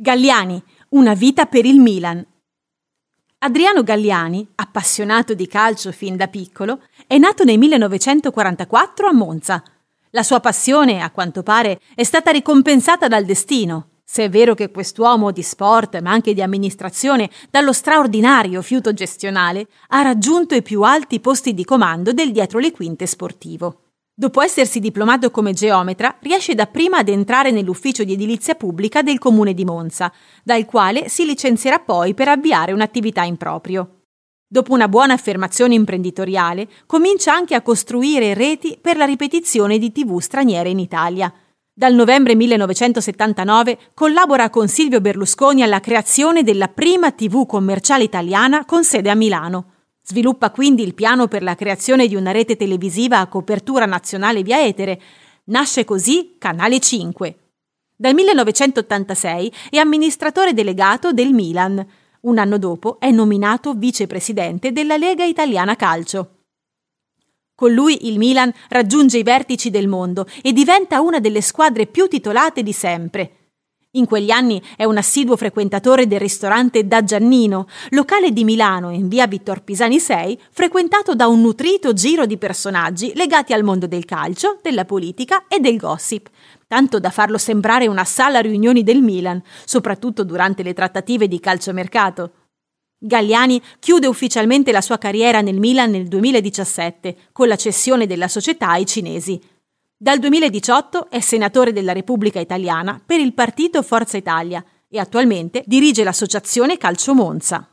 Galliani, una vita per il Milan. Adriano Galliani, appassionato di calcio fin da piccolo, è nato nel 1944 a Monza. La sua passione, a quanto pare, è stata ricompensata dal destino, se è vero che quest'uomo di sport, ma anche di amministrazione, dallo straordinario fiuto gestionale, ha raggiunto i più alti posti di comando del dietro le quinte sportivo. Dopo essersi diplomato come geometra, riesce dapprima ad entrare nell'ufficio di edilizia pubblica del comune di Monza, dal quale si licenzierà poi per avviare un'attività in proprio. Dopo una buona affermazione imprenditoriale, comincia anche a costruire reti per la ripetizione di tv straniere in Italia. Dal novembre 1979 collabora con Silvio Berlusconi alla creazione della prima tv commerciale italiana con sede a Milano. Sviluppa quindi il piano per la creazione di una rete televisiva a copertura nazionale via etere. Nasce così Canale 5. Dal 1986 è amministratore delegato del Milan. Un anno dopo è nominato vicepresidente della Lega Italiana Calcio. Con lui il Milan raggiunge i vertici del mondo e diventa una delle squadre più titolate di sempre. In quegli anni è un assiduo frequentatore del ristorante Da Giannino, locale di Milano in via Vittor Pisani 6, frequentato da un nutrito giro di personaggi legati al mondo del calcio, della politica e del gossip, tanto da farlo sembrare una sala riunioni del Milan, soprattutto durante le trattative di calciomercato. Galliani chiude ufficialmente la sua carriera nel Milan nel 2017 con la cessione della società ai cinesi. Dal 2018 è senatore della Repubblica Italiana per il partito Forza Italia e attualmente dirige l'associazione Calcio Monza.